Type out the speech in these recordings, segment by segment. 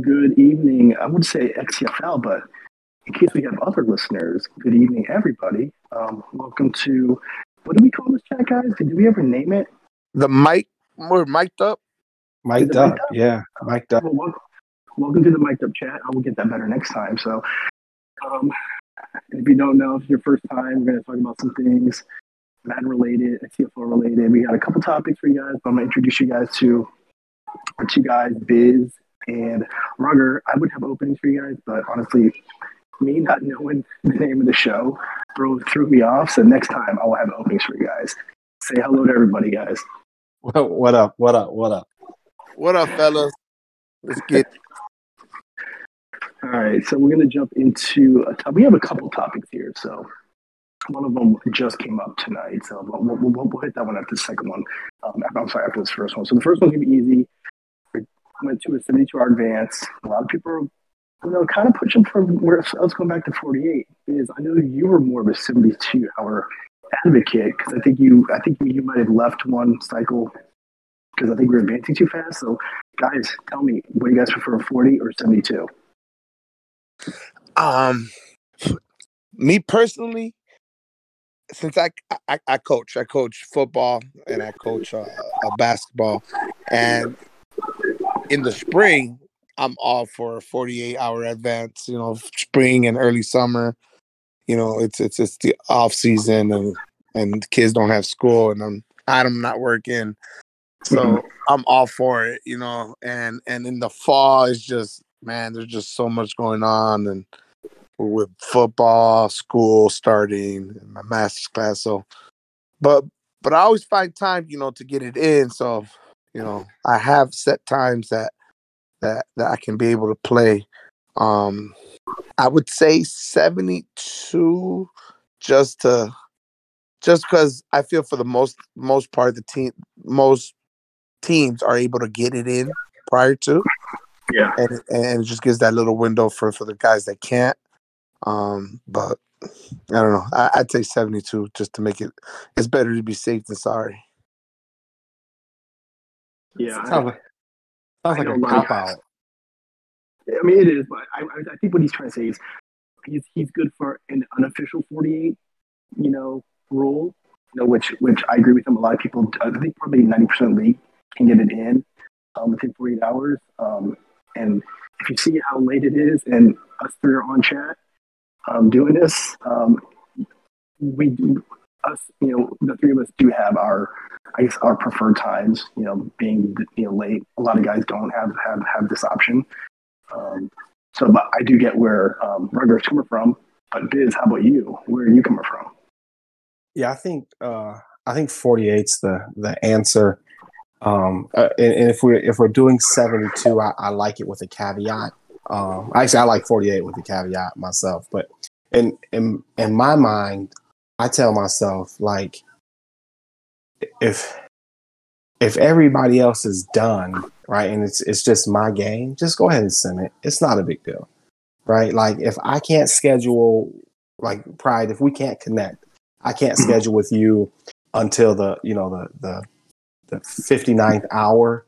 good evening. I would say XFL, but in case we have other listeners, good evening, everybody. Um, welcome to what do we call this chat, guys? Did we ever name it? The mic, we're mic'd up. Mic'd up, yeah, mic'd up. Well, welcome, welcome to the mic'd up chat. I will get that better next time. So, um, if you don't know, if it's your first time, we're going to talk about some things Madden related, CFL related. We got a couple topics for you guys, but I'm going to introduce you guys to our two guys, Biz and Rugger. I would have openings for you guys, but honestly, me not knowing the name of the show threw, threw me off. So next time I will have openings for you guys. Say hello to everybody, guys. What up? What up? What up? What up, fellas? Let's get. All right, so we're going to jump into a top. We have a couple topics here, so one of them just came up tonight, so we'll, we'll, we'll, we'll hit that one after the second one. Um, I'm sorry, after this first one. So the first one's going to be easy. We went to a 72 hour advance. A lot of people are, you know, kind of pushing for where I was going back to 48. Is I know you were more of a 72 hour advocate because I think you, I think you might have left one cycle because I think we we're advancing too fast. So, guys, tell me, what do you guys prefer, 40 or 72? Um, me personally, since I, I, I coach, I coach football and I coach uh, uh, basketball, and in the spring, I'm all for a 48 hour advance. You know, spring and early summer. You know, it's it's it's the off season and and kids don't have school and I'm I'm not working, so mm-hmm. I'm all for it. You know, and and in the fall, it's just man, there's just so much going on and with football, school starting, my master's class. So, but but I always find time, you know, to get it in. So, you know, I have set times that that that I can be able to play. Um, I would say seventy two, just to just because I feel for the most most part the team most teams are able to get it in prior to. Yeah, and and it just gives that little window for for the guys that can't. Um, but I don't know. I, would say 72 just to make it. It's better to be safe than sorry. Yeah, sounds like, sounds like a cop out. I mean, it is, but I, I think what he's trying to say is he's he's good for an unofficial 48, you know, rule. You know, which which I agree with him. A lot of people, I think probably 90% of the league can get it in um, within 48 hours. Um, and if you see how late it is, and us three are on chat, um, doing this. Um, we do, us, you know, the three of us do have our, I guess, our preferred times. You know, being you know late. A lot of guys don't have have have this option. Um, so, but I do get where um, Rugger's coming from. But Biz, how about you? Where are you coming from? Yeah, I think uh, I think 48's the the answer. Um, uh, and, and, if we're if we're doing 72, I, I like it with a caveat. Um, actually, I like 48 with a caveat myself, but in in in my mind, I tell myself like if if everybody else is done, right, and it's it's just my game, just go ahead and send it. It's not a big deal, right? Like if I can't schedule, like Pride, if we can't connect, I can't mm-hmm. schedule with you until the you know the the the 59th hour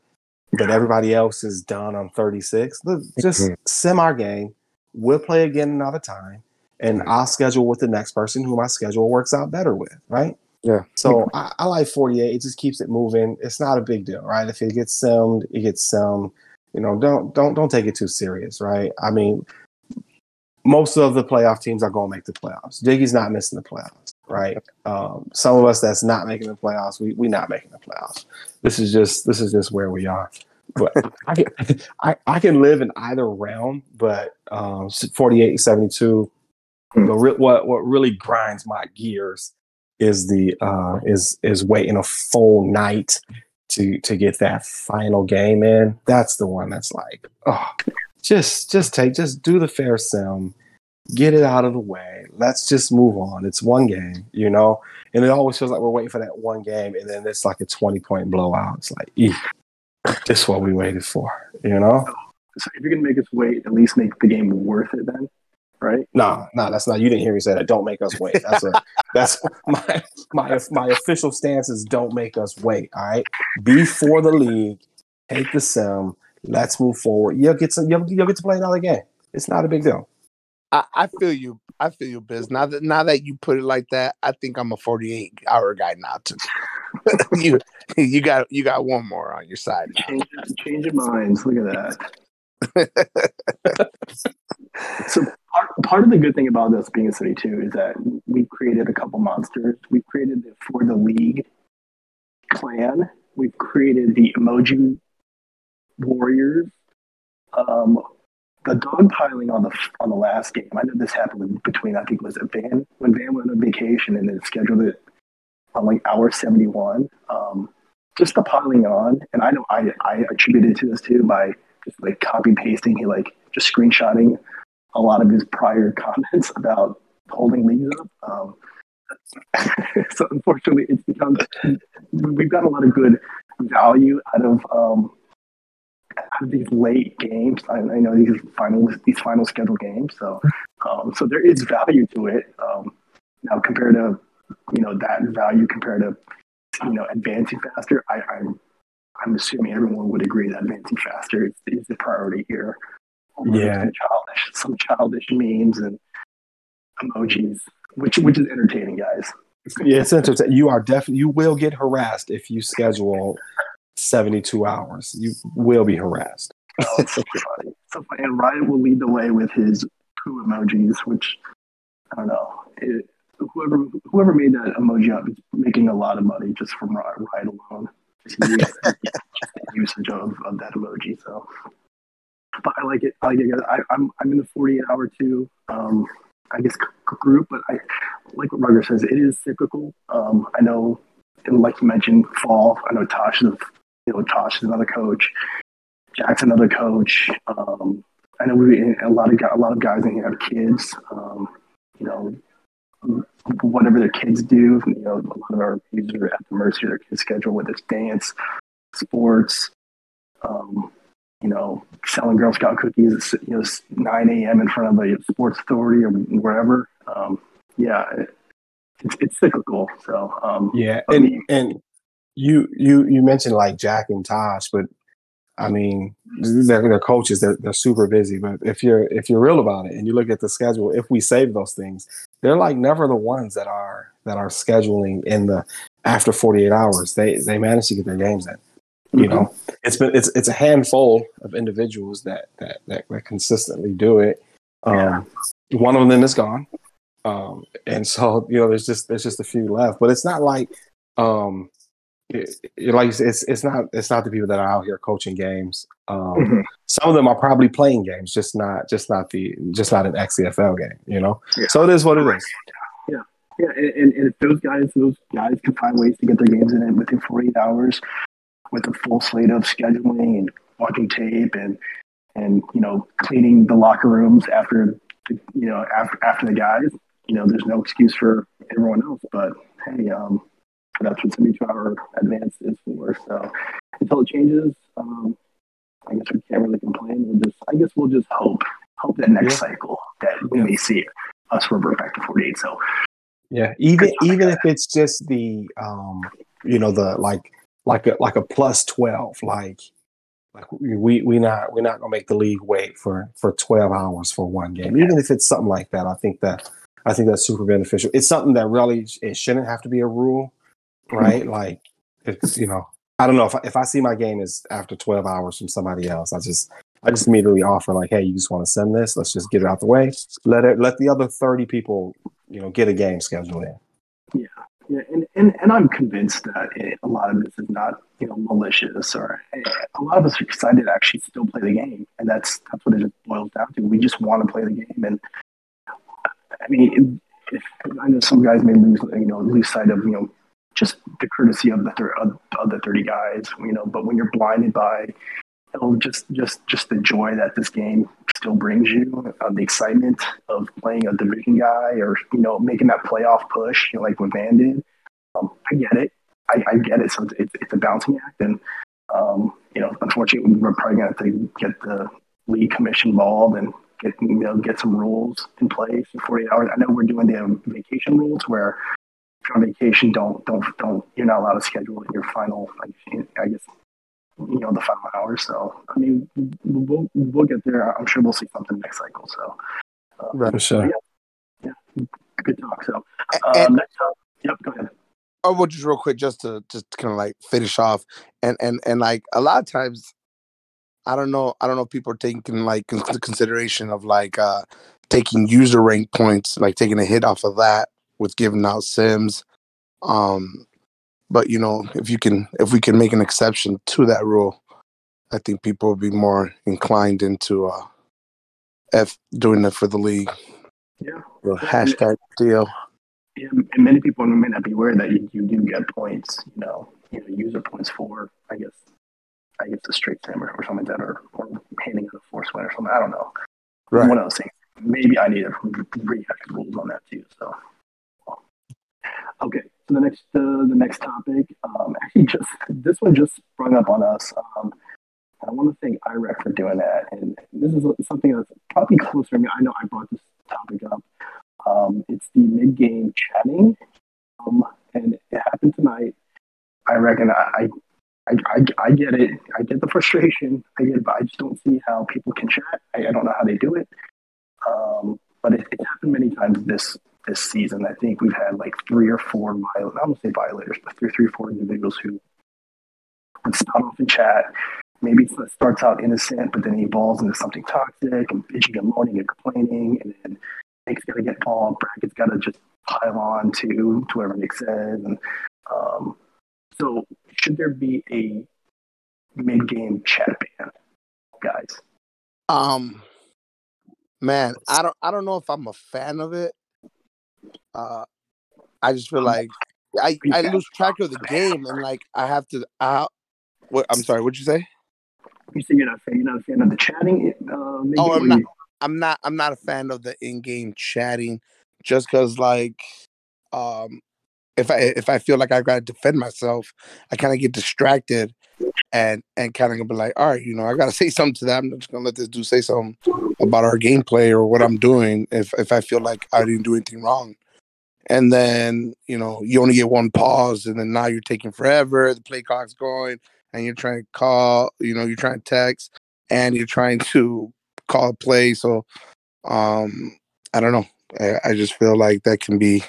but everybody else is done on 36. Just mm-hmm. our game. We'll play again another time, and I'll schedule with the next person who my schedule works out better with, right? Yeah. So I, I, like 48. It just keeps it moving. It's not a big deal, right? If it gets simmed, it gets simmed. You know, don't don't don't take it too serious, right? I mean, most of the playoff teams are going to make the playoffs. Jiggy's not missing the playoffs, right? Um, some of us that's not making the playoffs, we we not making the playoffs. This is just this is just where we are. But I can I, I can live in either realm, but um, 48, 72. Hmm. The re- what what really grinds my gears is the uh, is is waiting a full night to to get that final game in. That's the one that's like, oh, just just take just do the fair sim, get it out of the way. Let's just move on. It's one game, you know. And it always feels like we're waiting for that one game, and then it's like a twenty point blowout. It's like, eek, this is what we waited for, you know. So if you're gonna make us wait, at least make the game worth it, then, right? No, no, that's not. You didn't hear me say that. Don't make us wait. That's a that's my my my official stance is don't make us wait. All right, be for the league. Take the sim Let's move forward. You'll get some. You'll, you'll get to play another game. It's not a big deal. I, I feel you. I feel you, Biz. Now that now that you put it like that, I think I'm a 48 hour guy now too. you you got you got one more on your side. Now. Change, change your minds. Look at that. so part, part of the good thing about us being a city too is that we created a couple monsters. We created it for the league clan. We've created the emoji warriors. Um, the dogpiling on the on the last game. I know this happened between I think it was Van when Van went on vacation and then scheduled it on like hour seventy one. Um, just the piling on, and I know I I attributed to this too by just like copy pasting. He like just screenshotting a lot of his prior comments about holding leagues up. Um, so unfortunately, it's become we've got a lot of good value out of um, out of these late games. I, I, know these final these final scheduled games, so um, so there is value to it. Um, now compared to you know that value compared to you know advancing faster, I, I'm I'm assuming everyone would agree that advancing faster is, is the priority here. Yeah, some childish, some childish memes and emojis, which which is entertaining, guys. Yeah, it's entertaining. You are definitely you will get harassed if you schedule 72 hours. You will be harassed. oh, so funny. So funny. And Ryan will lead the way with his poo emojis, which I don't know. It, whoever whoever made that emoji up is making a lot of money just from Ryan alone. Just the usage of, of that emoji. So, but I like it. I like it. I, am I'm, I'm in the 48 hour too. Um, I guess group, but I like what Rugger says. It is cyclical. Um, I know, and like you mentioned, fall. I know Tosh is you know, Tosh is another coach. Jack's another coach. Um, I know we a lot of a lot of guys in here have kids. Um, you know, whatever their kids do. You know, a lot of our users are at the mercy of their kids' schedule, whether it's dance, sports. Um, you know, selling Girl Scout cookies, you know, 9 a.m. in front of a sports authority or wherever. Um, yeah, it, it's, it's cyclical. So um, yeah, and and you you you mentioned like Jack and Tosh, but I mean they're, they're coaches. They're they're super busy. But if you're if you're real about it and you look at the schedule, if we save those things, they're like never the ones that are that are scheduling in the after 48 hours. They they manage to get their games in. You mm-hmm. know, it's been it's it's a handful of individuals that that that, that consistently do it. Um, yeah. One of them is gone, um, and so you know there's just there's just a few left. But it's not like um, it, it, like it's it's not it's not the people that are out here coaching games. Um, mm-hmm. Some of them are probably playing games, just not just not the just not an XCFL game. You know, yeah. so it is what it is. Yeah, yeah, and, and if those guys those guys can find ways to get their games in within 48 hours, with a full slate of scheduling and watching tape and and you know cleaning the locker rooms after the, you know after after the guys, you know, there's no excuse for everyone else. But hey, um, that's what 72 hour advance is for. So until it changes, um, I guess we can't really complain. We'll just, I guess we'll just hope, hope that next yeah. cycle that we yeah. may see us revert back to 48. So yeah, even even if it's just the, um, you know, the like like a like a plus 12, like like we we not we're not gonna make the league wait for for 12 hours for one game. Even if it's something like that, I think that I think that's super beneficial. It's something that really it shouldn't have to be a rule hmm. right? like it's you know, I don't know if I, if I see my game is after 12 hours from somebody else, I just I just immediately offer like, hey, you just want to send this? Let's just get it out the way. Let it let the other 30 people, you know, get a game scheduled in. Yeah. Yeah, and, and, and I'm convinced that it, a lot of this is not you know malicious or eh, a lot of us are excited to actually still play the game, and that's that's what it just boils down to. We just want to play the game, and I mean, if, I know some guys may lose you know lose sight of you know just the courtesy of the, thir- of, of the 30 guys, you know, but when you're blinded by you know, just just just the joy that this game still brings you, uh, the excitement of playing a division guy or you know making that playoff push, you know, like what Van did. Um, I get it. I, I, get it. So it's, it's a balancing act, and um, you know, unfortunately, we're probably going to have to get the league commission involved and get you know get some rules in place in 48 hours. I know we're doing the vacation rules where if you're on vacation, don't don't don't you're not allowed to schedule your final like I guess you know the final hour. So I mean, we'll we'll get there. I'm sure we'll see something next cycle. So uh, right. for sure. Yeah, yeah, good talk. So um, and, next up, yep, go ahead. Oh, well, just real quick, just to just kind of like finish off, and and and like a lot of times, I don't know, I don't know, if people are taking like consideration of like uh taking user rank points, like taking a hit off of that with giving out sims. Um, but you know, if you can, if we can make an exception to that rule, I think people will be more inclined into uh, f doing it for the league. Yeah. The hashtag deal. Yeah, and many people may not be aware that you, you do get points. You know, you know, user points for I guess I guess a straight sim or, or something like that, or, or handing out a force win or something. I don't know. Right. One of those things. Maybe I need to rehash rules on that too. So. Okay, so the next uh, the next topic, um, actually, just this one just sprung up on us. Um, I want to thank IREC for doing that, and this is something that's probably closer to me. I know I brought this topic up. Um, it's the mid game chatting, um, and it happened tonight. I reckon I, I, I, I get it. I get the frustration. I get it, but I just don't see how people can chat. I, I don't know how they do it. Um, but it, it's happened many times this this season. I think we've had like three or four violators, I don't say violators, but three, three or four individuals who would start off in chat. Maybe it starts out innocent, but then evolves into something toxic and bitching and moaning and complaining. And then Nick's got to get involved. Bracket's got to just pile on to, to whatever Nick says. And um, so, should there be a mid game chat ban, guys? Um, man, I don't, I don't know if I'm a fan of it uh, I just feel like I, I lose track of the game and like I have to. Uh, what I'm sorry. What'd you say? You say you're not a fan. You're not a fan of the chatting. Uh, oh, I'm not. I'm not. I'm not a fan of the in-game chatting, just because like, um, if I if I feel like I gotta defend myself, I kind of get distracted, and and kind of be like, all right, you know, I gotta say something to them. I'm just gonna let this dude say something about our gameplay or what I'm doing. If if I feel like I didn't do anything wrong, and then you know you only get one pause and then now you're taking forever the play clock's going and you're trying to call you know you're trying to text and you're trying to call a play. So um i don't know. I, I just feel like that can be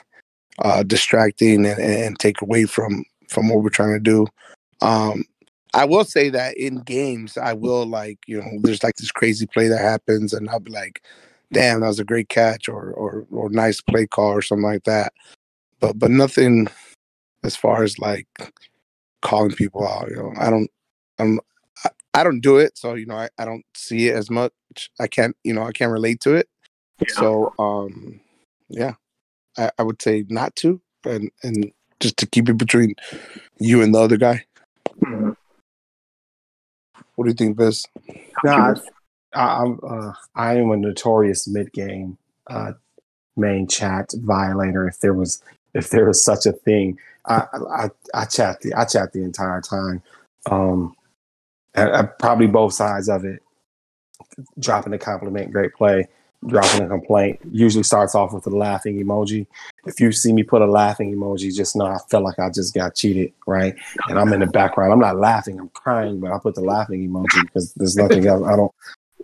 uh distracting and, and take away from from what we're trying to do. Um I will say that in games, I will like, you know, there's like this crazy play that happens, and I'll be like, damn, that was a great catch or or or nice play call or something like that. But but nothing as far as like calling people out. You know, I don't I'm I, I don't do it, so you know I, I don't see it as much. I can't you know I can't relate to it. Yeah. So um yeah, I, I would say not to, and and just to keep it between you and the other guy. What do you think, Biz? No, I'm uh, I am a notorious mid game uh, main chat violator. If there was if there was such a thing, I I, I chat the I chat the entire time. Um, probably both sides of it. Dropping a compliment, great play. Dropping a complaint usually starts off with a laughing emoji. If you see me put a laughing emoji, just know I felt like I just got cheated, right? And I'm in the background. I'm not laughing, I'm crying, but I put the laughing emoji because there's nothing else. I don't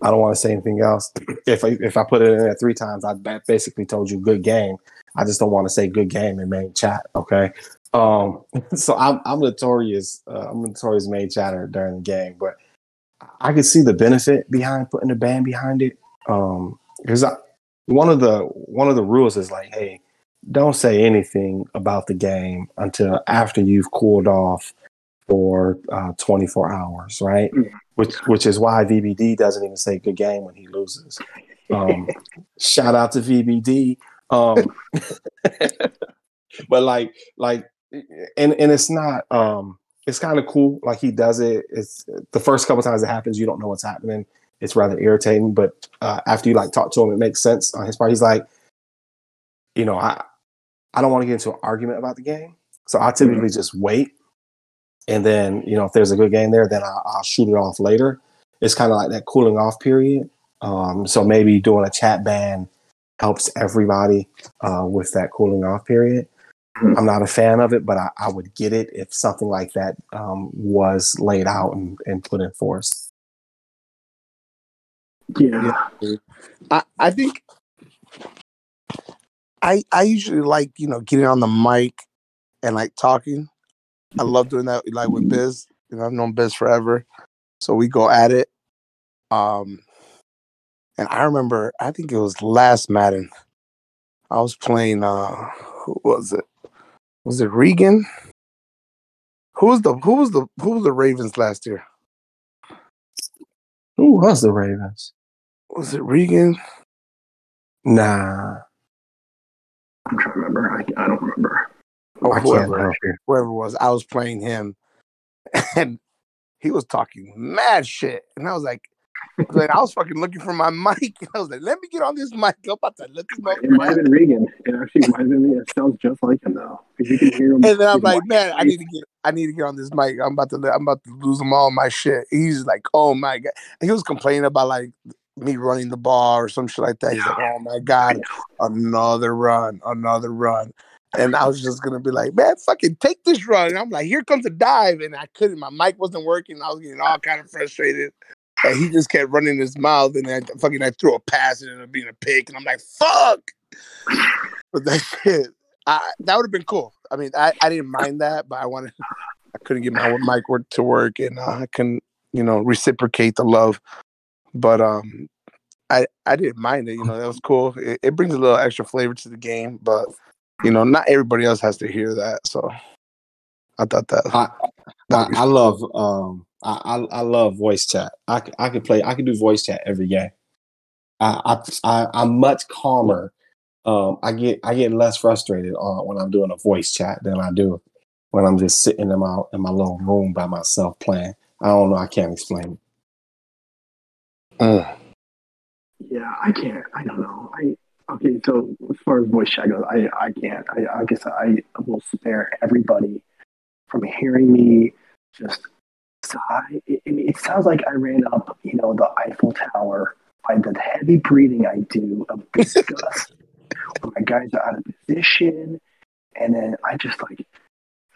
I don't want to say anything else. If I, if I put it in there three times, I basically told you good game. I just don't want to say good game in main chat. Okay. Um, so I'm I'm notorious. Uh, I'm notorious main chatter during the game, but I could see the benefit behind putting a ban behind it. Um, because one of the one of the rules is like, hey, don't say anything about the game until after you've cooled off for uh, 24 hours, right? Mm which which is why VBD doesn't even say good game when he loses. Um, shout out to VBD. Um, but like like and and it's not um it's kind of cool like he does it it's the first couple times it happens you don't know what's happening it's rather irritating but uh, after you like talk to him it makes sense on his part he's like you know i i don't want to get into an argument about the game so i typically mm-hmm. just wait and then you know if there's a good game there, then I'll, I'll shoot it off later. It's kind of like that cooling off period. Um, so maybe doing a chat ban helps everybody uh, with that cooling off period. Mhm. I'm not a fan of it, but I, I would get it if something like that um, was laid out and, and put in force. Yeah. I, I think I I usually like you know getting on the mic and like talking. I love doing that like with Biz. You know, I've known Biz forever, so we go at it. Um, and I remember I think it was last Madden. I was playing. uh Who was it? Was it Regan? Who was the Who was the Who was the Ravens last year? Who was the Ravens? Was it Regan? Nah, I'm trying to remember. I, I don't remember. Or I whoever. help whoever it was, I was playing him, and he was talking mad shit, and I was like, like I was fucking looking for my mic, and I was like, let me get on this mic. I'm about to look him up, It might have been Regan. It actually might have been me. It sounds just like him though. Because you can hear him. and then I'm like, man, I need to get, I need to get on this mic. I'm about to, I'm about to lose them all my shit. He's like, oh my god, he was complaining about like me running the ball or some shit like that. He's like, oh my god, another run, another run. And I was just gonna be like, man, fucking take this run. And I'm like, here comes a dive, and I couldn't. My mic wasn't working. I was getting all kind of frustrated. And he just kept running his mouth, and I fucking I threw a pass, and it ended up being a pick. And I'm like, fuck. But that shit, I, that would have been cool. I mean, I, I didn't mind that, but I wanted, I couldn't get my mic work to work, and uh, I couldn't, you know, reciprocate the love. But um, I I didn't mind it. You know, that was cool. It, it brings a little extra flavor to the game, but you know, not everybody else has to hear that. So I thought that. I, that'd I, I love um I, I I love voice chat. I I could play I could do voice chat every game. I I, I I'm much calmer. Um, I get I get less frustrated on when I'm doing a voice chat than I do when I'm just sitting in my in my little room by myself playing. I don't know. I can't explain it. Mm. Yeah, I can't. I don't know. I okay. So as far as voice chat goes, I I can't. I, I guess I will spare everybody from hearing me just sigh. It, I mean, it sounds like I ran up, you know, the Eiffel Tower by the heavy breathing I do of disgust. when my guys are out of position, and then I just like,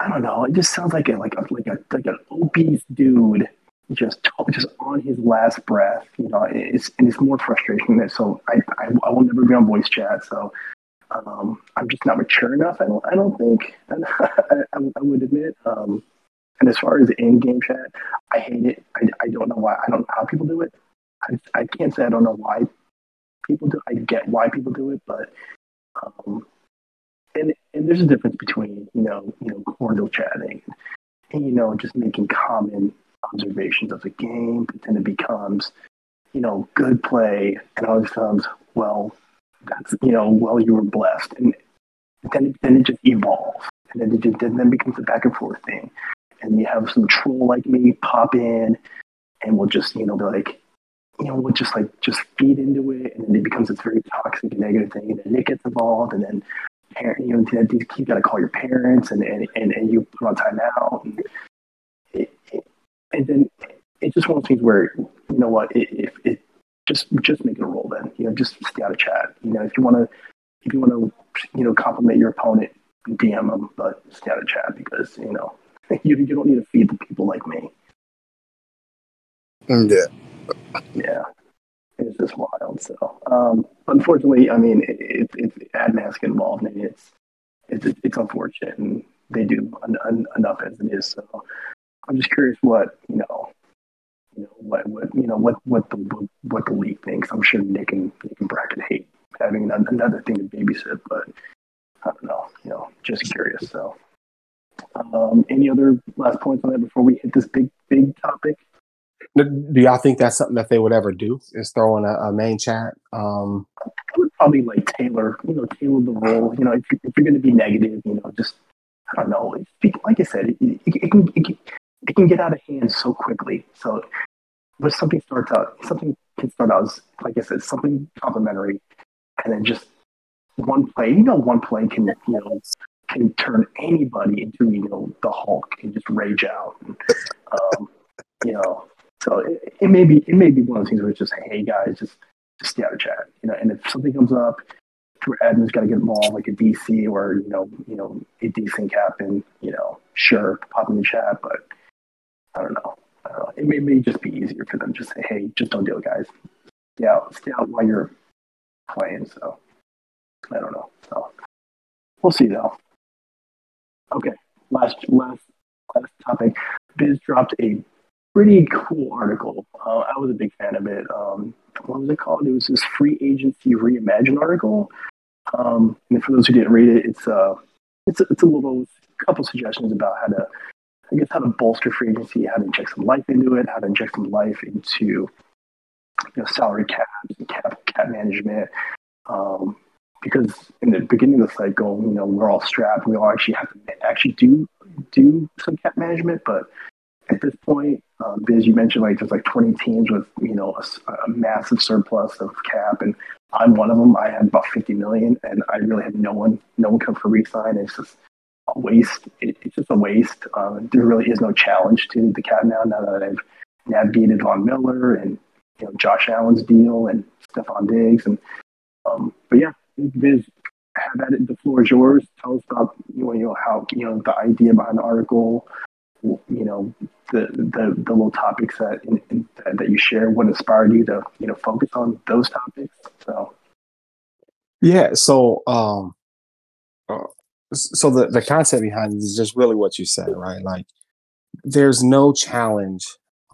I don't know. It just sounds like a like a like a like an obese dude just just on his last breath. You know, it's and it's more frustration than so. I, I I will never be on voice chat. So um, I'm just not mature enough. I don't I don't think I, I, I would admit. Um, and as far as in-game chat, I hate it. I, I don't know why. I don't know how people do it. I, I can't say I don't know why people do. I get why people do it, but um, and and there's a difference between you know you know cordial chatting and you know just making common observations of the game, but then it becomes, you know, good play, and all it becomes, well, that's you know, well, you were blessed, and then then it just evolves, and then it just then it becomes a back and forth thing, and you have some troll like me pop in, and we'll just you know be like, you know, we'll just like just feed into it, and then it becomes this very toxic negative thing, and then Nick gets involved, and then. Parent, you know, you got to call your parents, and, and, and, and you put on timeout. And it, it, and then it's just one of those things where you know what it, if it just just make it a roll then you know just stay out of chat. You know if you want to if you want to you know compliment your opponent dm them but stay out of chat because you know you, you don't need to feed the people like me. Mm, Yeah. yeah. It's just wild so um unfortunately i mean it, it, it's admins get involved and it's it's it's unfortunate and they do en- en- enough as it is so I'm just curious what you know, you know what what you know what what the what the league thinks. I'm sure Nick and Nick and Bracken hate having an- another thing to babysit, but I don't know. You know, just curious. So, um, any other last points on that before we hit this big big topic? Do y'all think that's something that they would ever do? Is throw in a, a main chat? Um, I would probably like tailor, you know, tailor the role. You know, if, if you're going to be negative, you know, just I don't know. It, like I said, it, it, it can it can it can get out of hand so quickly. So, when something starts out, something can start out as, like I said, something complimentary, and then just one play. You know, one play can you know can turn anybody into you know the Hulk and just rage out. And, um, you know, so it, it may be it may be one of those things where it's just hey guys, just just stay out of chat. You know, and if something comes up where admins got to get involved, like a DC or you know, you know, a decent and you know, sure, pop in the chat, but I don't know. It may, may just be easier for them to say, hey, just don't do it, guys. Stay out, stay out while you're playing. So I don't know. So we'll see though. Okay, last last last topic. Biz dropped a pretty cool article. Uh, I was a big fan of it. Um, what was it called? It was this free agency reimagine article. Um, and for those who didn't read it, it's uh, it's a, it's a little couple suggestions about how to, I guess, how to bolster free agency, how to inject some life into it, how to inject some life into, you know, salary caps, cap cap management. Um, because in the beginning of the cycle, you know, we're all strapped. We all actually have to actually do do some cap management, but at this point, um, Biz, you mentioned like there's like 20 teams with you know a, a, massive surplus of cap, and I'm one of them. I had about 50 million, and I really had no one, no one come for resign. It's just waste. It, it's just a waste. Um, there really is no challenge to the cap now. Now that I've navigated Von Miller and you know Josh Allen's deal and Stefon Diggs, and um, but yeah, Biz, have at it. The floor is yours. Tell us about you know how you know the idea behind the article you know the the, the little topics that in, in, that you share what inspired you to you know focus on those topics so yeah so um uh, so the the concept behind it is just really what you said right? Like there's no challenge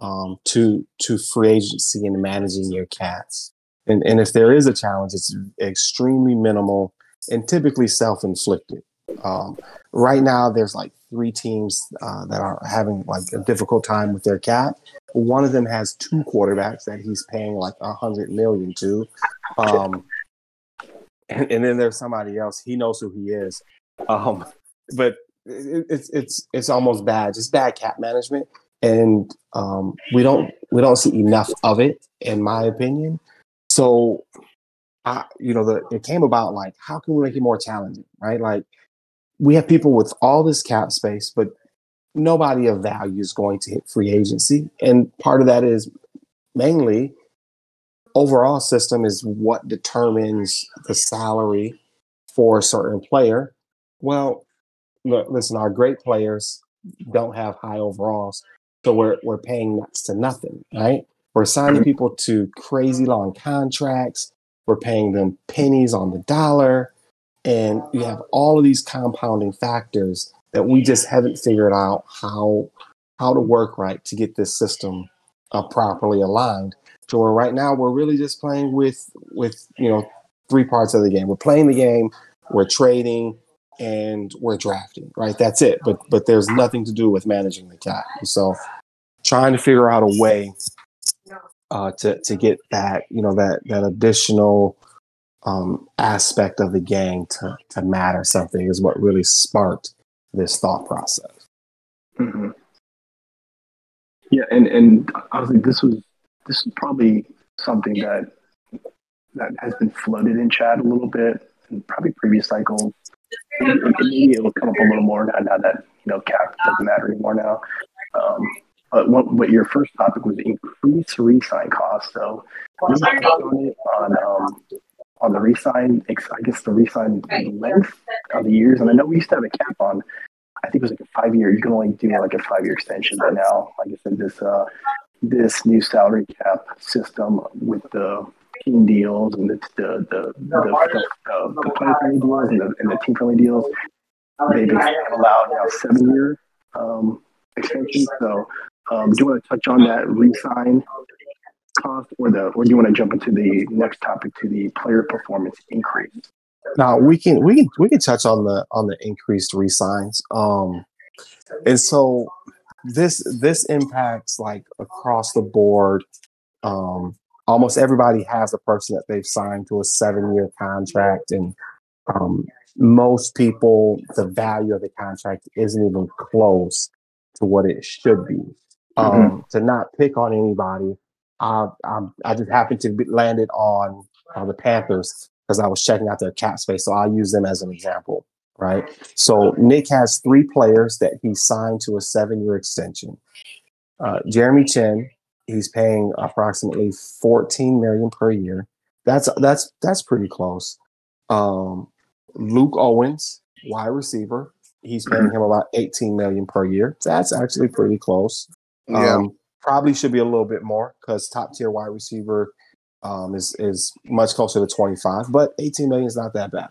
um to to free agency and managing your cats. And and if there is a challenge it's extremely minimal and typically self-inflicted. Um, right now there's like three teams uh, that are having like a difficult time with their cap. One of them has two quarterbacks that he's paying like a hundred million to, um, and, and, then there's somebody else. He knows who he is, um, but it, it's it's it's almost bad, It's bad cap management, and um, we don't we don't see enough of it, in my opinion. So, I you know the it came about like how can we make it more challenging, right? Like we have people with all this cap space, but nobody of value is going to hit free agency. And part of that is mainly overall system is what determines the salary for a certain player. Well, look, listen, our great players don't have high overalls, so we're we're paying next to nothing, right? We're signing people to crazy long contracts. We're paying them pennies on the dollar. And you have all of these compounding factors that we just haven't figured out how how to work right to get this system uh, properly aligned. So right now we're really just playing with with you know three parts of the game. We're playing the game, we're trading, and we're drafting. Right, that's it. But but there's nothing to do with managing the cap. So trying to figure out a way uh, to to get that you know that that additional um, aspect of the game to, to matter something is what really sparked this thought process. Mm-hmm. Yeah, and and obviously this was this is probably something that that has been floated in chat a little bit, and probably previous cycles. It will come up a little more now, now that you know cap doesn't matter anymore now. Um, but what, what your first topic was increase resign costs. So we on it on um, on the resign, I guess the resign length of the years. And I know we used to have a cap on, I think it was like a five year. You can only do like a five year extension. But now, like I said, this uh, this new salary cap system with the team deals and the the the, the, the, the, the player friendly deals and the, and the team friendly deals, they've allowed now seven year um, extensions. So, um, do you want to touch on that resign cost, or the, or do you want to jump into the next topic to the player performance increase? Now we can we can we can touch on the on the increased resigns. Um, and so this this impacts like across the board. Um, almost everybody has a person that they've signed to a seven year contract, and um, most people the value of the contract isn't even close to what it should be. Um, mm-hmm. To not pick on anybody, I, I, I just happened to be landed on uh, the Panthers because I was checking out their cap space. So I'll use them as an example, right? So Nick has three players that he signed to a seven year extension. Uh, Jeremy Chinn, he's paying approximately 14 million per year. That's that's that's pretty close. Um, Luke Owens, wide receiver, he's paying him about 18 million per year. That's actually pretty close. Yeah. Um, probably should be a little bit more because top tier wide receiver um, is is much closer to 25, but 18 million is not that bad.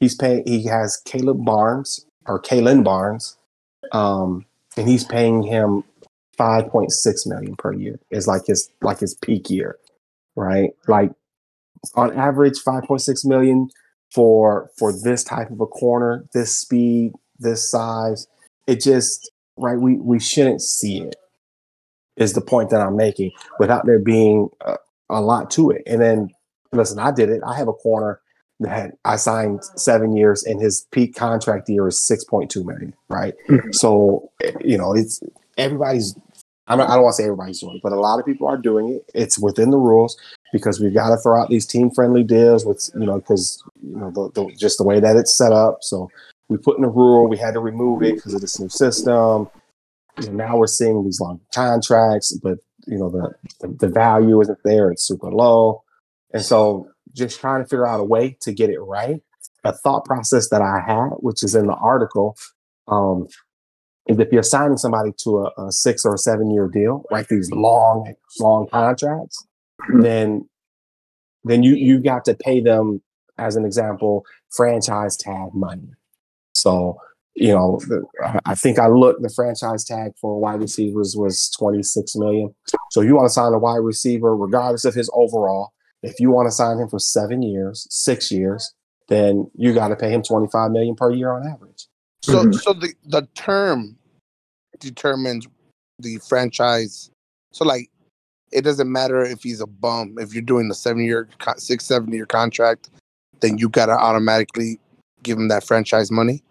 He's paying. He has Caleb Barnes or Kalen Barnes, um, and he's paying him 5.6 million per year. Is like his like his peak year, right? Like on average, 5.6 million for for this type of a corner, this speed, this size. It just right. We we shouldn't see it. Is the point that I'm making without there being a, a lot to it. And then listen, I did it. I have a corner that I signed seven years, and his peak contract year is six point two million. Right. Mhm. So you know, it's everybody's. I don't, I don't want to say everybody's doing it, but a lot of people are doing it. It's within the rules because we've got to throw out these team friendly deals with you know because you know the, the, just the way that it's set up. So we put in a rule. We had to remove it because of this new system. You know, now we're seeing these long contracts, but you know the, the the value isn't there. It's super low, and so just trying to figure out a way to get it right. A thought process that I had, which is in the article, um, is if you're signing somebody to a, a six or a seven year deal, like these long, long contracts, then then you you got to pay them, as an example, franchise tag money. So you know, I- I think I looked the franchise tag for wide receivers was 26 million. So you want to sign a wide receiver, regardless of his overall. If you want to sign him for seven years, six years, then you got to pay him 25 million per year on average. So Mhm. so the the term determines the franchise. So like, it doesn't matter if he's a bum. If you're doing the seven year, six seven year contract, then you gotta automatically give him that franchise money.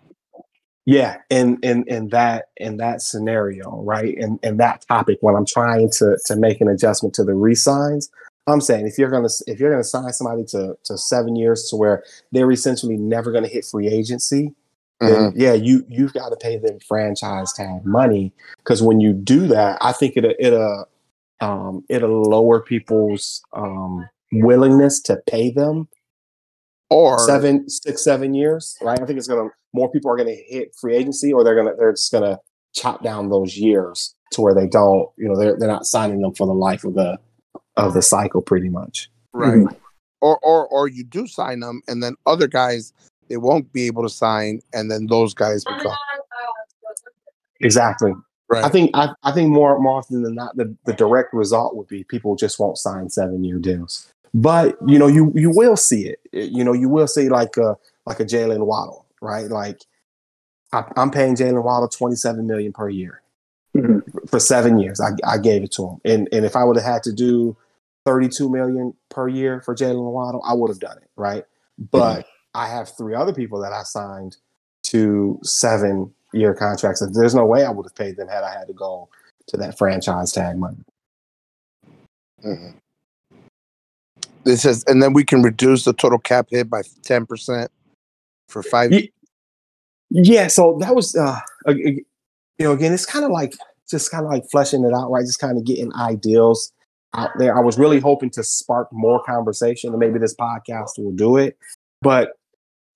Yeah, in in in that in that scenario, right? And and that topic, when I'm trying to to make an adjustment to the resigns, I'm saying if you're gonna if you're gonna sign somebody to to seven years to where they're essentially never gonna hit free agency, then yeah, you you've got to pay them franchise tag money because when you do that, I think it it'll um it'll lower people's um willingness to pay them Or seven, six, seven years, right? I think it's gonna more people are gonna hit free agency, or they're gonna they're just gonna chop down those years to where they don't, you know, they're they're not signing them for the life of the of the cycle, pretty much. right, or or or you do sign them, and then other guys they won't be able to sign, and then those guys become Exactly. right. I think I, I think more more often than not, the, the direct result would be people just won't sign seven year deals. But you know, you you will see it. You know, you will see like a like a Jaylen Waddle, right? Like I, I'm paying Jaylen Waddle 27 million per year. Mhm. for seven years. I, I gave it to him. And and if I would have had to do 32 million per year for Jaylen Waddle, I would have done it, right? But I have three other people that I signed to seven year contracts. There's no way I would have paid them had I had to go to that franchise tag money. Mhm. This says, and then we can reduce the total cap hit by ten percent for five. Ye- Yeah, so that was uh you know, again, it's kind of like just kind of like fleshing it out, right? Just kind of getting ideals out there. I was really hoping to spark more conversation, and maybe this podcast will do it. But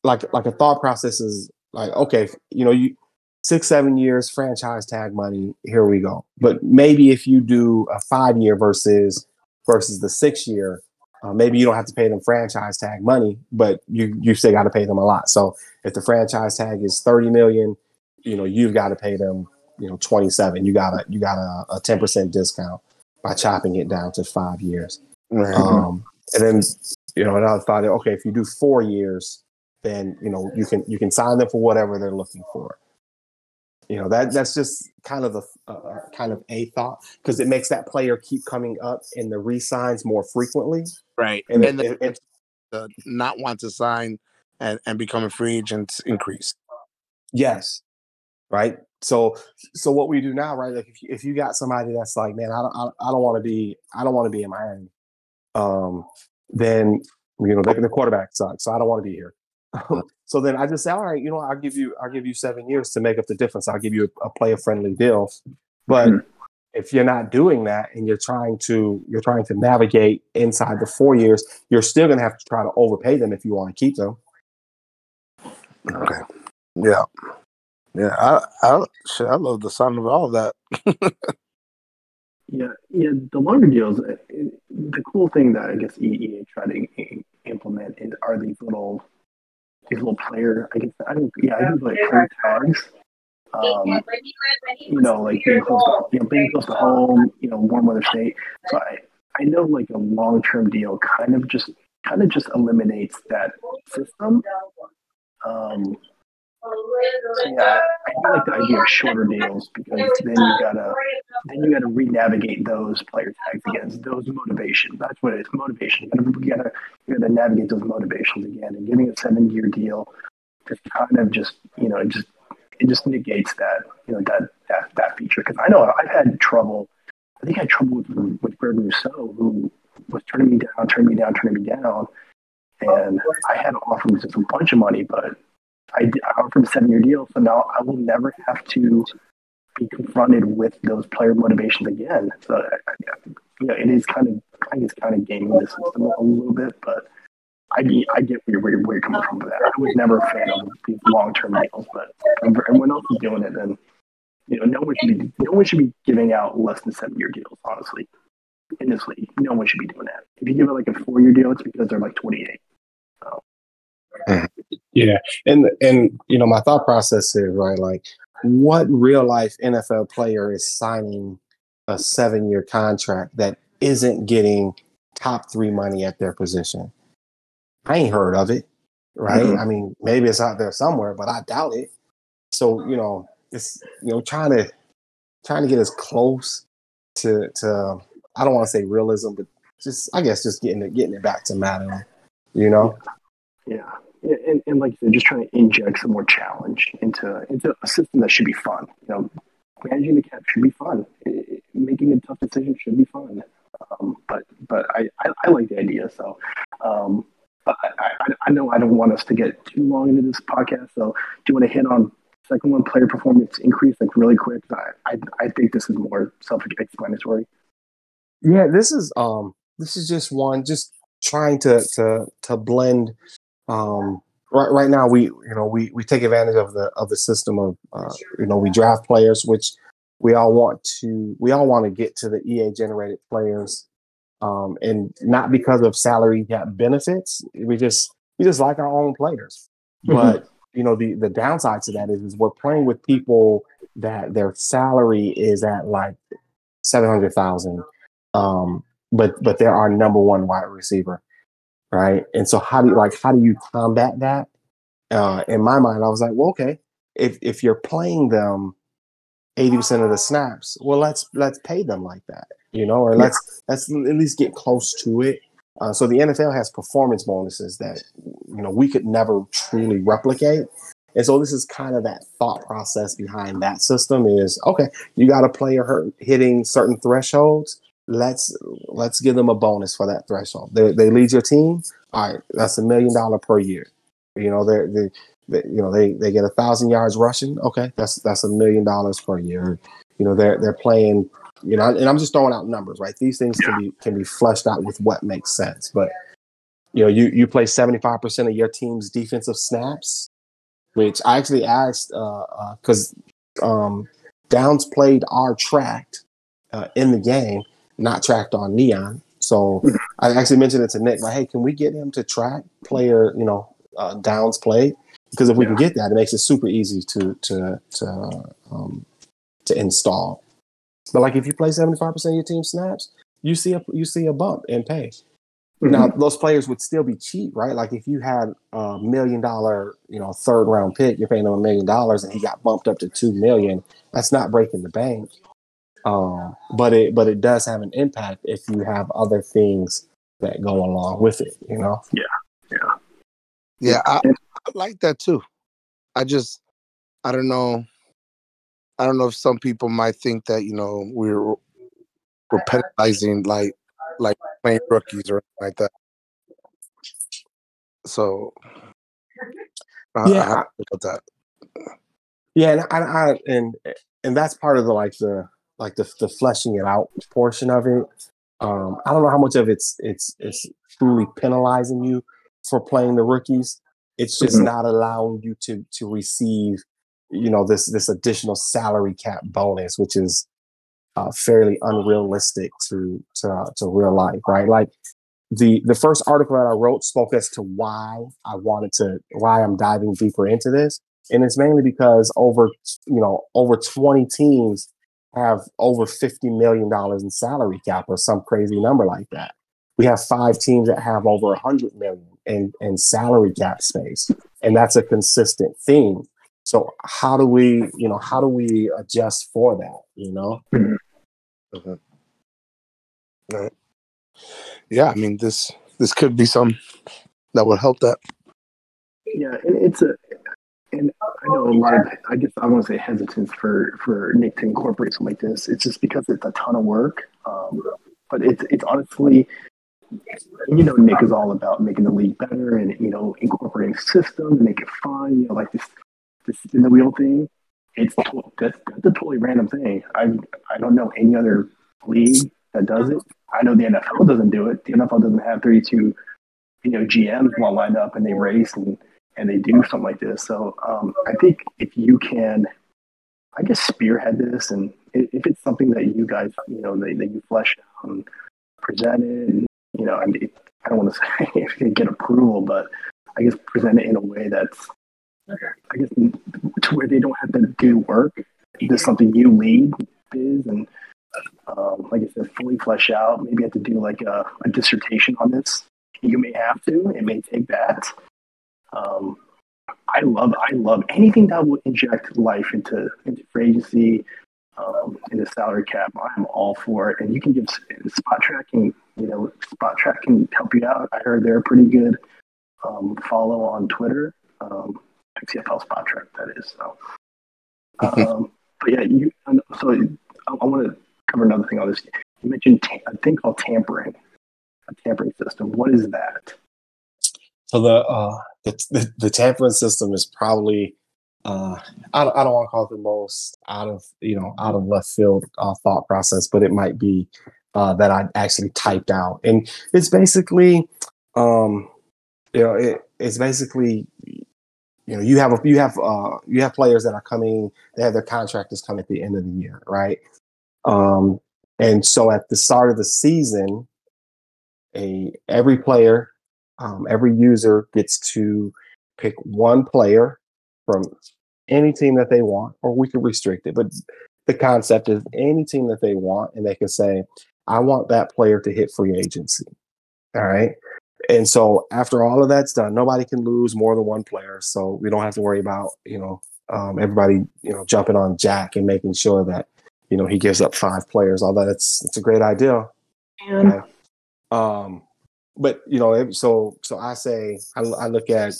like like a thought process is like, okay, you know, you six, seven years franchise tag money, here we go. But maybe if you do a five year versus versus the six year, uh, maybe you don't have to pay them franchise tag money, but you you still got to pay them a lot. So if the franchise tag is 30 million, you know, you've got to pay them, you know, 27. You got a you got a, a 10% discount by chopping it down to five years. Right. Um, and then, you know, and i thought, okay, if you do four years, then you know you can you can sign them for whatever they're looking for. You know that that's just kind of the uh, uh, kind of a thought because it makes that player keep coming up in the re-signs more frequently. right. And, And, it, then it- the not want to sign and, and become a free agent increase. Yes. Right. So so what we do now, right? Like if you, if you got somebody that's like, man, I don't I, I don't want to be I don't want to be in Miami, um, then you know the, the quarterback sucks, so I don't want to be here. So then I just say, all right, you know, I'll give you I'll give you seven years to make up the difference. I'll give you a, a player friendly deal, but Mhm. if you're not doing that and you're trying to you're trying to navigate inside the four years, you're still gonna have to try to overpay them if you want to keep them. Okay. Yeah. Yeah. I I shit, I love the sound of all that. Yeah, yeah. The longer deals. uh, The cool thing that I guess EA tried to implement is are these little these little player. I guess I don't. Yeah, I think like player tags. Um, you know, like being close to you know being close to home. You know, warm weather state. So I I know like a long term deal kind of just kind of just eliminates that system. Um, so yeah, I do like the idea of shorter deals because then you gotta then you gotta re-navigate those player tags against those motivations. That's what it is, motivation. You gotta, you gotta navigate those motivations again. And giving a seven-year deal just kind of just you know it just it just negates that you know that that that feature. Because I know I've had trouble. I think I had trouble with with Greg Rousseau, who was turning me down, turning me down, turning me down, and I had to offer him just a bunch of money, but I, I offered him a seven-year deal, so now I will never have to be confronted with those player motivations again. So, you know, it is kind of, I it's kind of gaming the system a little bit, but I, get- I get where, where, where you're coming from with that. I was never a fan of these long-term deals, but everyone else is doing it, then you know, no one should be, no one should be giving out less than seven-year deals. Honestly, in this league, no one should be doing that. If you give it like a four-year deal, it's because they're like 28. Mm-hmm. Yeah, and and you know my thought process is right. Like, what real life NFL player is signing a seven year contract that isn't getting top three money at their position? I ain't heard of it, right? Mhm. I mean, maybe it's out there somewhere, but I doubt it. So you know, it's you know trying to trying to get as close to to I don't want to say realism, but just I guess just getting it getting it back to Madden, you know. Yeah. Yeah, And, and like you said, just trying to inject some more challenge into into a system that should be fun. You know, managing the cap should be fun. I- I- making a tough decision should be fun. Um, but but I, I, I like the idea. So um, but I, I, I know I don't want us to get too long into this podcast. So do you want to hit on second one player performance increase like really quick? I I, I think this is more self-explanatory. Yeah, this is um this is just one just trying to to to blend um right right now we you know we we take advantage of the of the system of uh, you know we draft players which we all want to we all want to get to the EA generated players. Um and not because of salary cap benefits we just we just like our own players. Mhm. but you know the the downside to that is, is we're playing with people that their salary is at like 700,000 um but but they're our number one wide receiver right? And so how do you like how do you combat that? Uh in my mind i was like well okay if if you're playing them 80% of the snaps well let's let's pay them like that you know or let's let's at least get close to it. Uh, so the nfl has performance bonuses that you know we could never truly replicate. And so this is kind of that thought process behind that system is okay you got a player hurt, hitting certain thresholds let's let's give them a bonus for that threshold. They, they lead your team all right that's a million dollar per year. You know they're, they they you know they they get a thousand yards rushing okay that's that's a million dollars per year. You know they're they're playing you know and i'm just throwing out numbers right? These things can be can be fleshed out with what makes sense but you know you you play 75% of your team's defensive snaps which i actually asked uh because um downs played are tracked uh, in the game not tracked on neon so i actually mentioned it to nick like hey can we get him to track player you know uh, downs played because if we can get that, it makes it super easy to to to um, to install. But like if you play seventy five percent of your team snaps, you see a you see a bump in pay. Now those players would still be cheap, right? Like if you had a million dollar, you know, third round pick, you're paying him a million dollars, and he got bumped up to two million. That's not breaking the bank, um, but it but it does have an impact if you have other things that go along with it. You know. Yeah, Yeah. Yeah. I, I like that too. I just, I don't know. I don't know if some people might think that you know we're we're penalizing like like playing rookies or anything like that. So, I, Yeah, I have to that. Yeah, and I, I and and that's part of the like the like the the fleshing it out portion of it. Um, I don't know how much of it's it's it's truly penalizing you for playing the rookies. It's just Mhm. not allowing you to to receive, you know, this this additional salary cap bonus, which is uh, fairly unrealistic to to to real life, right? Like the the first article that I wrote spoke as to why I wanted to why I'm diving deeper into this, and it's mainly because over you know over 20 teams have over 50 million dollars in salary cap or some crazy number like that. We have five teams that have over 100 million in in salary cap space, and that's a consistent theme. So how do we you know how do we adjust for that? You know. Mm-hmm. Yeah, I mean this this could be some that would help that. Yeah, and it's a, and I know a lot of, I guess I want to say hesitance for for Nick to incorporate something like this. It's just because it's a ton of work. Um, but it's it's honestly, you know, Nick is all about making the league better and you know incorporating systems make it fun. You know, like this this spin the wheel thing. It's that's, that's a totally random thing. I I don't know any other league that does it. I know the NFL doesn't do it. The NFL doesn't have 32, you know, GMs all lined up and they race and and they do something like this. So um, I think if you can, I guess spearhead this, and if it's something that you guys, you know, that, that you flesh out and present it, and, you know, I, mean, I don't want to say if you get approval, but I guess present it in a way that's, I guess, to where they don't have to do work. This is something you lead is, and um, like I said, fully flesh out. Maybe you have to do like a, a dissertation on this. You may have to. It may take that. Um, I love I love anything that will inject life into into free agency, um, into salary cap. I'm all for it. And you can give spot tracking. You know, spot track can help you out. I heard they're pretty good. Um, follow on Twitter, um, XFL spot track. That is so. Um, but yeah, you. So I, I want to cover another thing on this. You mentioned ta- a thing called tampering, a tampering system. What is that? So the uh the the, the tampering system is probably uh I don't, I don't want to call it the most out of you know out of left field uh, thought process, but it might be uh, that I actually typed out, and it's basically um you know it, it's basically you know you have a, you have uh you have players that are coming they have their contractors come at the end of the year right? Um and so at the start of the season a every player um, every user gets to pick one player from any team that they want, or we can restrict it. But the concept is any team that they want, and they can say, I want that player to hit free agency. All right. And so after all of that's done, nobody can lose more than one player. So we don't have to worry about, you know, um, everybody, you know, jumping on Jack and making sure that, you know, he gives up five players. Although it's it's a great idea. And Um, but you know, so so I say I, I look at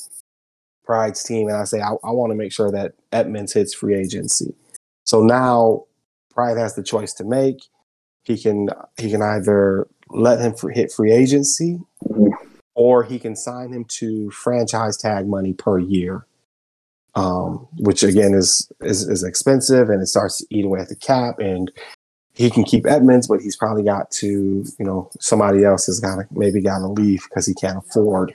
Pride's team and I say I, I want to make sure that Edmunds hits free agency. So now Pride has the choice to make. He can he can either let him hit free agency, or he can sign him to franchise tag money per year, um, which again is, is is expensive and it starts to eat away at the cap. And he can keep Edmunds, but he's probably got to, you know, somebody else has got to maybe got to leave because he can't afford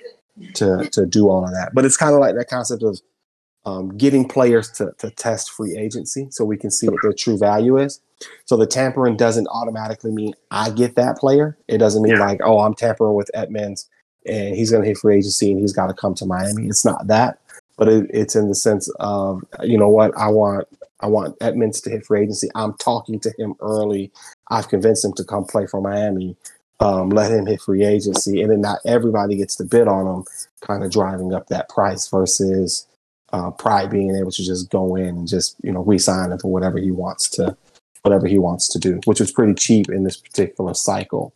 to to do all of that. But it's kind of like that concept of um, getting players to to test free agency so we can see what their true value is. So the tampering doesn't automatically mean I get that player. It doesn't mean like, oh, I'm tampering with Edmunds and he's going to hit free agency and he's got to come to Miami. It's not that, but it, it's in the sense of, you know what, I want I want Edmunds to hit free agency. I'm talking to him early. I've convinced him to come play for Miami. Um, let him hit free agency, and then not everybody gets to bid on him, kind of driving up that price versus uh, Pride being able to just go in and just you know re-sign him for whatever he wants to, whatever he wants to do, which was pretty cheap in this particular cycle.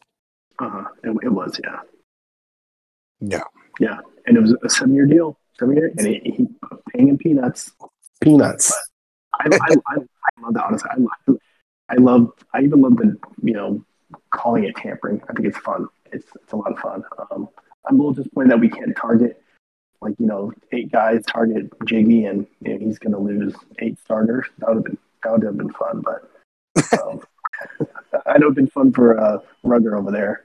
uh, it, it was, yeah, Yeah. yeah, and it was a seven-year deal, seven-year, and he, he paying him peanuts. Peanuts. I, I, I, I love that. Honestly, I, love- I love. I even love the you know calling it tampering. I think it's fun. It's it's a lot of fun. Um, I'm a little disappointed that we can't target like you know eight guys target Jiggy and you know, he's going to lose eight starters. That would have been that would have been fun. But um, I know it'd been fun for uh, Rugger over there.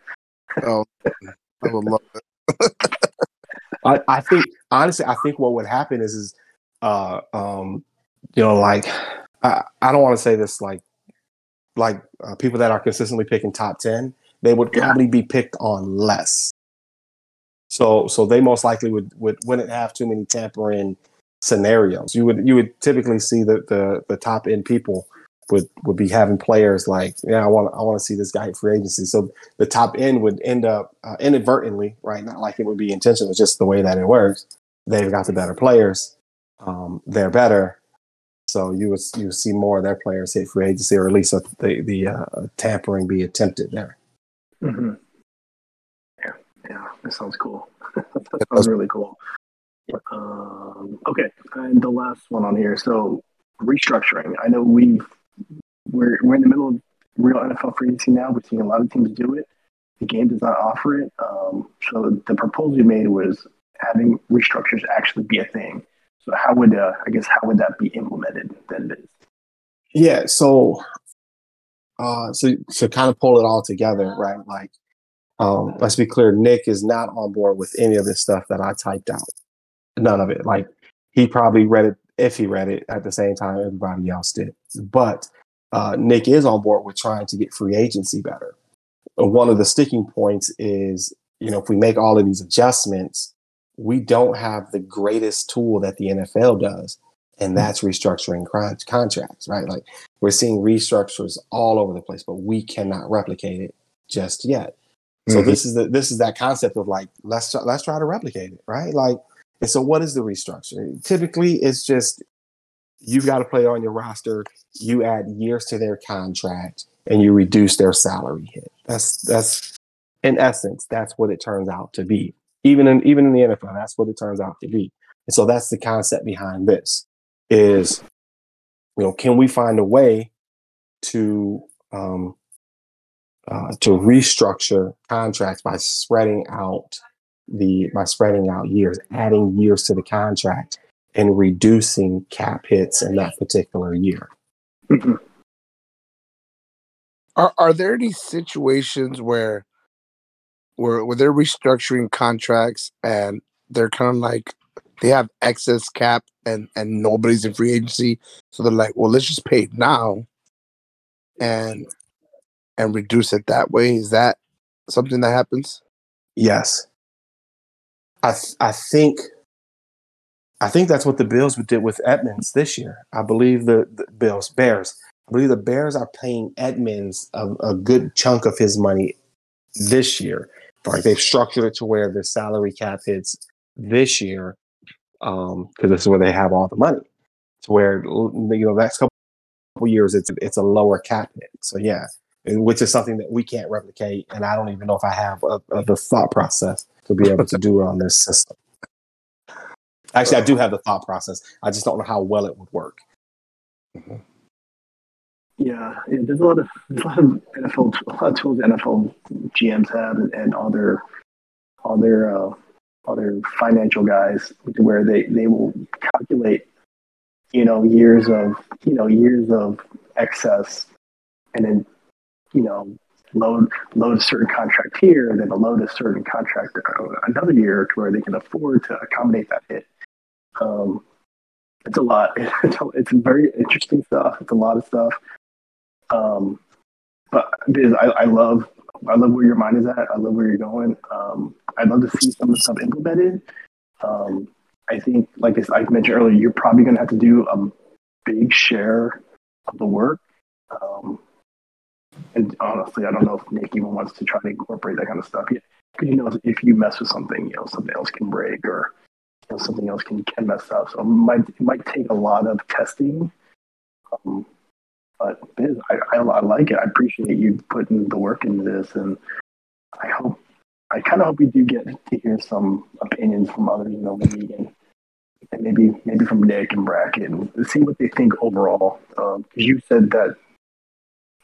Oh, I would love it. I, I think honestly, I think what would happen is, is uh, um, you know, like I, I don't want to say this like like uh, people that are consistently picking top ten, they would Yeah. probably be picked on less. So so they most likely would would wouldn't have too many tampering scenarios. You would you would typically see the the, the top end people would would be having players like yeah I want I want to see this guy free agency. So the top end would end up uh, inadvertently right not like it would be intentional. It's just the way that it works. They've got the better players. Um, they're better. So you would you see more of their players hit free agency, or at least uh, the the uh, tampering be attempted there. hmm Yeah, yeah, that sounds cool. that sounds really cool. Um, okay, and the last one on here. So restructuring. I know we we're we're in the middle of real NFL free agency now. We're seeing a lot of teams do it. The game does not offer it. Um, so the proposal you made was having restructures actually be a thing. So how would uh, I guess how would that be implemented then? Yeah. So, uh, so to kind of pull it all together, right? Like, um, let's be clear. Nick is not on board with any of this stuff that I typed out. None of it. Like, he probably read it if he read it at the same time everybody else did. But uh, Nick is on board with trying to get free agency better. Uh, One of the sticking points is, you know, if we make all of these adjustments, we don't have the greatest tool that the NFL does, and that's restructuring con- contracts, right? Like we're seeing restructures all over the place, but we cannot replicate it just yet. So Mhm. this is the this is that concept of like let's try- let's try to replicate it, right? Like, and so what is the restructure? Typically, it's just you've got a player on your roster, you add years to their contract, and you reduce their salary hit. That's that's in essence that's what it turns out to be. Even in even in the NFL, that's what it turns out to be. And so that's the concept behind this is you know can we find a way to um, uh, to restructure contracts by spreading out the by spreading out years, adding years to the contract, and reducing cap hits in that particular year. Mhm. Are are there any situations where where where they're restructuring contracts and they're kind of like they have excess cap and and nobody's in free agency, so they're like, well, let's just pay now, and and reduce it that way. Is that something that happens? Yes, I th- I think I think that's what the Bills did with Edmunds this year. I believe the, the Bills Bears. I believe the Bears are paying Edmunds a, a good chunk of his money this year. Like they've structured it to where the salary cap hits this year um, because this is where they have all the money. To where you know the next couple years it's it's a lower cap hit. So yeah, which is something that we can't replicate, and I don't even know if I have a, a, the thought process to be able to do it on this system. Actually, I do have the thought process. I just don't know how well it would work. Mm-hmm. Yeah, yeah, there's a lot of a lot of NFL a lot of tools NFL GMs have and, and all their uh, all their financial guys where they they will calculate you know years of you know years of excess and then you know load load a certain contract here and then load a certain contract uh, another year to where they can afford to accommodate that hit. Um, it's a lot. It's, a, it's very interesting stuff. It's a lot of stuff. Um, but I, I love, I love where your mind is at. I love where you're going. Um, I'd love to see some of the stuff implemented. Um, I think, like I mentioned earlier, you're probably going to have to do a big share of the work. Um, and honestly, I don't know if Nick even wants to try to incorporate that kind of stuff yet. Because you know, if you mess with something, you know, something else can break or you know, something else can, can mess up. So it might it might take a lot of testing. Um, but I, I, I like it. I appreciate you putting the work into this, and I hope I kind of hope we do get to hear some opinions from others in the league, and, and maybe maybe from Nick and Bracket, and see what they think overall. Because um, you said that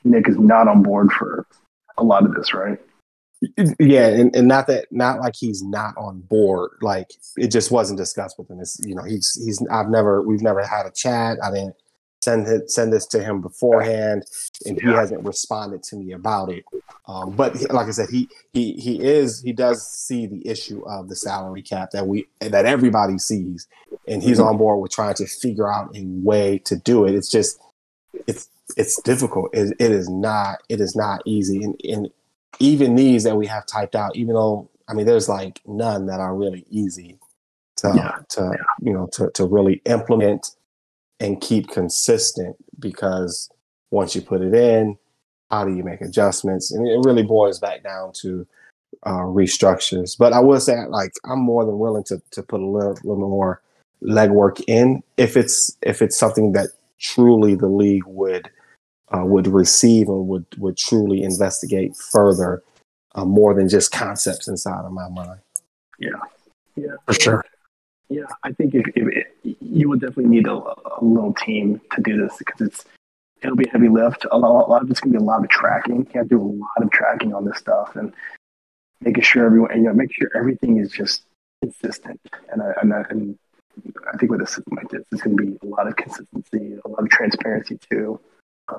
Nick is not on board for a lot of this, right? Yeah, and, and not that not like he's not on board. Like it just wasn't discussed with him. It's you know he's he's I've never we've never had a chat. I didn't send it, send this to him beforehand, and he hasn't responded to me about it. Um, but he- like I said, he he he is he does see the issue of the salary cap that we that everybody sees, and he's on board with trying to figure out a way to do it. It's just it's it's difficult. It, it is not it is not easy, and, and even these that we have typed out, even though I mean, there's like none that are really easy to Yeah. to you know to to really implement and keep consistent because once you put it in, how do you make adjustments? And it really boils back down to uh, restructures. But I will say, like, I'm more than willing to to put a little, little more legwork in if it's if it's something that truly the league would uh, would receive and would would truly investigate further, uh, more than just concepts inside of my mind. Yeah. Yeah. For sure. Yeah, I think if, if it, you would definitely need a, a little team to do this because it's it'll be a heavy lift. A lot, a lot of it's gonna be a lot of tracking. You to do a lot of tracking on this stuff and making sure everyone, you know, make sure everything is just consistent. And I, and, I, and I think with a system like this, it's gonna be a lot of consistency, a lot of transparency too.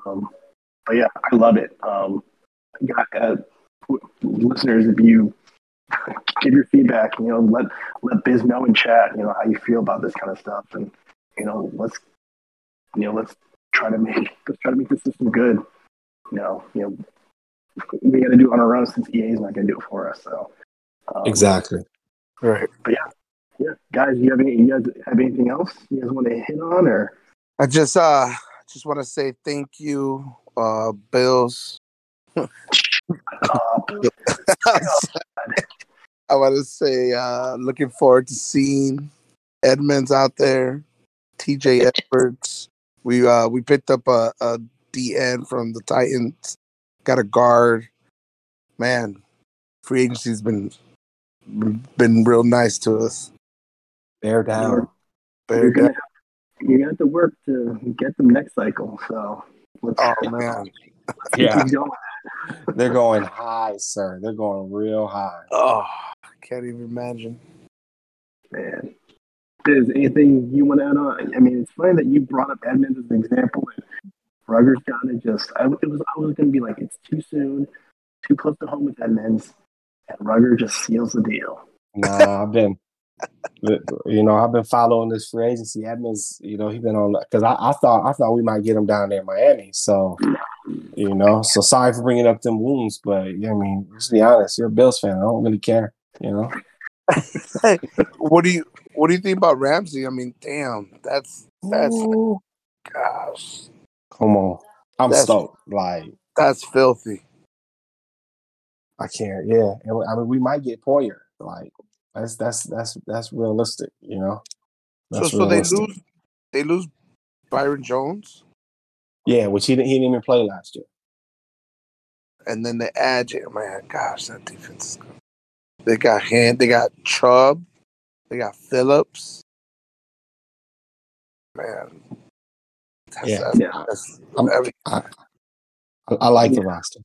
Um, but yeah, I love it. Um, got, uh, listeners, if you give your feedback, you know, let let Biz know in chat, you know, how you feel about this kind of stuff, and you know, let's you know, let's try to make let's try to make the system good. You know, you know, we got to do it on our own since EA is not going to do it for us. So um, Exactly. Right. But yeah, yeah, guys, you have any? You guys have anything else you guys want to hit on, or I just uh just want to say thank you, uh, Bills. uh, I want to say uh, looking forward to seeing Edmunds out there, TJ Edwards. We uh we picked up a, a DN from the Titans, got a guard. Man, free agency's been been, been real nice to us. Bear down. Bear you're gonna down. you're gonna work to get them next cycle. So let's, Oh man. Yeah, they're going high, sir. They're going real high. Oh, can't even imagine. man. Is anything you want to add on? I mean, it's funny that you brought up Edmunds as an example, and Rutgers kind of just. I, it was. I was going to be like, it's too soon, too close to home with Edmunds, and Rugger just seals the deal. Nah, I've been, you know, I've been following this free agency. Edmunds, you know, he's been on because I, I thought I thought we might get him down there in Miami. So, you know, so sorry for bringing up them wounds, but yeah, I mean, let's be honest, you're a Bills fan. I don't really care. You know, What do you what do you think about Ramsey? I mean, damn, that's that's Ooh, gosh, come on, I'm That's- stoked. Like that's filthy. I can't. Yeah, I mean, we might get Poyer. Like that's that's that's that's realistic. You know, So That's so they realistic. lose they lose Byron Jones Yeah, which he didn't he didn't even play last year. and then they add man, gosh, that defense is good. They got hand they got Chubb, they got Phillips. Man. That's, Yeah. that's, Yeah. that's I'm- every- I, I, I like the roster.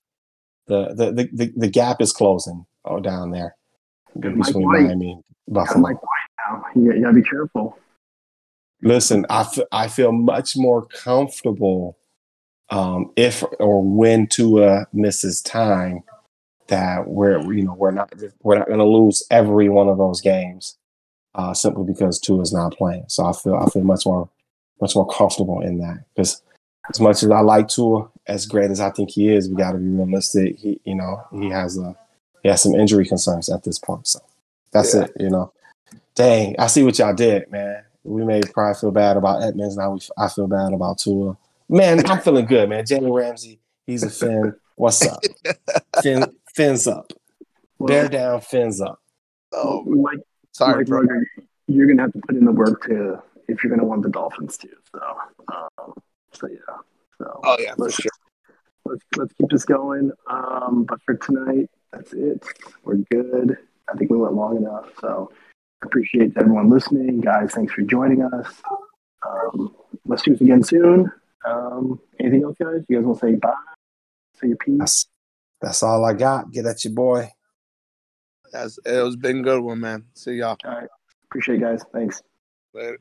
The, the the the the gap is closing oh down there Good between White. Miami and I'm Buffalo. like, why now? You, you gotta be careful. Listen, I I feel much more comfortable um, if or when Tua misses time that we're you know we're not we're not going to lose every one of those games uh, simply because Tua is not playing. So I feel I feel much more much more comfortable in that because as much as I like Tua, as great as I think he is, we got to be realistic. He you know he has a he has some injury concerns at this point. So that's Yeah. it. You know, dang, I see what y'all did, man. We made probably feel bad about Edmunds. Now we, I feel bad about Tua. Man, I'm feeling good, man. Jalen Ramsey, he's a fan. What's up? fin, fins up. Bear down, fins up. oh like, sorry, like bro. Rugger, you're gonna have to put in the work to if you're gonna want the Dolphins too. So, um, so yeah. So Oh yeah, for let's, sure. let's let's keep this going. Um, but for tonight, that's it. We're good. I think we went long enough. So appreciate everyone listening, guys. Thanks for joining us. Um, let's do this again soon. Um, anything else, guys? You guys want to say bye? Say your piece. That's that's all I got. Get at your boy. That's it was been a good one, man. See y'all All right. Appreciate it, guys. Thanks. later.